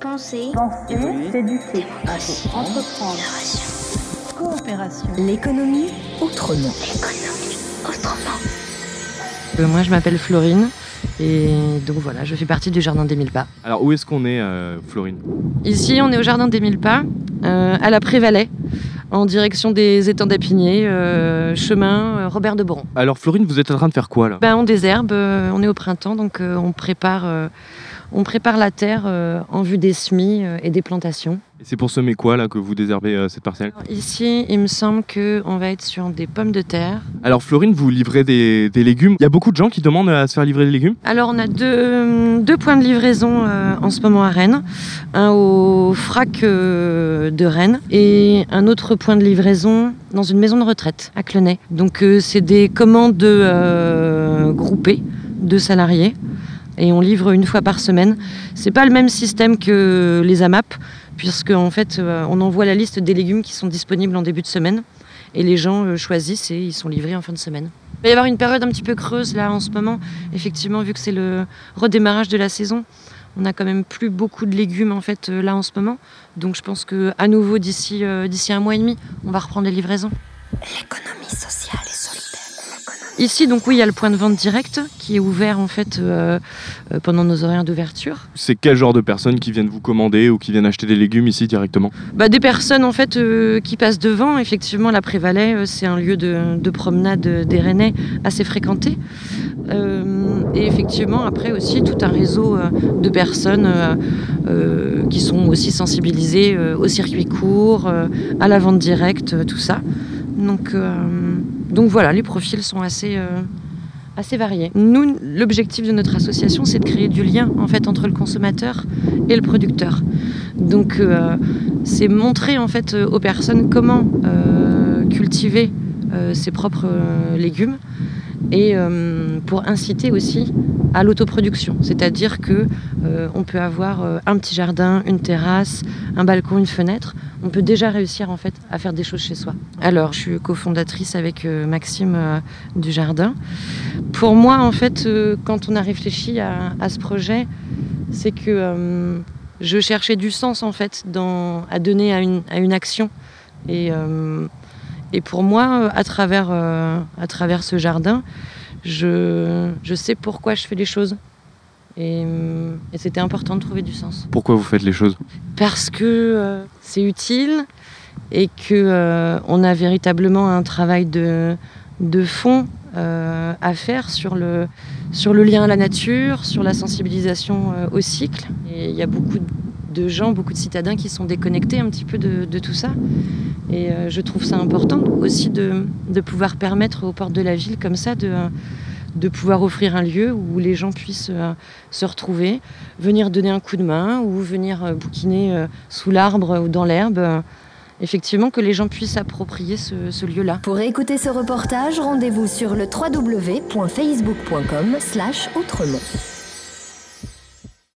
Penser. Penser, s'éduquer, entreprendre. coopération. L'économie autrement. Autrement. Euh, moi, je m'appelle Florine. Et donc voilà, je fais partie du Jardin des Mille Pas. Alors où est-ce qu'on est, euh, Florine? Ici, on est au Jardin des Mille Pas, euh, à la Prévalais, en direction des étangs d'Apigné, euh, chemin euh, Robert de Boron. Alors Florine, vous êtes en train de faire quoi là? Ben, on désherbe, euh, on est au printemps, donc euh, on, prépare, euh, on prépare la terre euh, en vue des semis euh, et des plantations. Et C'est pour semer quoi là que vous désherbez euh, cette parcelle? Ici, il me semble qu'on va être sur des pommes de terre. Alors Florine, vous livrez des, des légumes. Il y a beaucoup de gens qui demandent à se faire livrer des légumes? Alors, on a deux, deux points de livraison en ce moment à Rennes. Un au FRAC de Rennes et un autre point de livraison dans une maison de retraite à Clenay. Donc, c'est des commandes groupées de salariés et on livre une fois par semaine. C'est pas le même système que les AMAP puisque en fait, euh, on envoie la liste des légumes qui sont disponibles en début de semaine et les gens euh, choisissent et ils sont livrés en fin de semaine. Il va y avoir une période un petit peu creuse là en ce moment, effectivement, vu que c'est le redémarrage de la saison. On a quand même plus beaucoup de légumes en fait euh, là en ce moment. Donc je pense que à nouveau d'ici d'ici un mois et demi, on va reprendre les livraisons. L'économie sociale et solidaire. Ici donc oui, il y a le point de vente direct qui est ouvert en fait euh, euh, pendant nos horaires d'ouverture. C'est quel genre de personnes qui viennent vous commander ou qui viennent acheter des légumes ici directement? Bah, des personnes en fait euh, qui passent devant. Effectivement, la Prévalais, euh, c'est un lieu de, de promenade des Rennais assez fréquenté. Et effectivement, après aussi tout un réseau de personnes qui sont aussi sensibilisées au circuit court, à la vente directe, tout ça. Donc, euh, donc voilà, les profils sont assez, euh, assez variés. Nous, l'objectif de notre association, c'est de créer du lien en fait entre le consommateur et le producteur. Donc, euh, c'est montrer en fait euh, aux personnes comment cultiver ses propres légumes et euh, pour inciter aussi à l'autoproduction. C'est-à-dire que euh, on peut avoir euh, un petit jardin, une terrasse, un balcon, une fenêtre. On peut déjà réussir en fait à faire des choses chez soi. Alors, je suis cofondatrice avec euh, Maxime du jardin. Pour moi, en fait, quand on a réfléchi à, ce projet, c'est que je cherchais du sens en fait à donner à une, à une action. Et, et pour moi, euh, à travers, euh, à travers ce jardin, je, je sais pourquoi je fais les choses. Et, euh, et c'était important de trouver du sens. Pourquoi vous faites les choses? Parce que euh, c'est utile et que euh, on a véritablement un travail de, de fond à faire sur le, sur le lien à la nature, sur la sensibilisation au cycle. Et il y a beaucoup de gens, beaucoup de citadins qui sont déconnectés un petit peu de, de tout ça. Et euh, je trouve ça important aussi de, de pouvoir permettre aux portes de la ville comme ça de, de pouvoir offrir un lieu où les gens puissent euh, se retrouver, venir donner un coup de main ou venir euh, bouquiner sous l'arbre ou dans l'herbe. Effectivement, que les gens puissent s'approprier ce, ce lieu-là. Pour écouter ce reportage, rendez-vous sur le www.facebook.com slash autrement.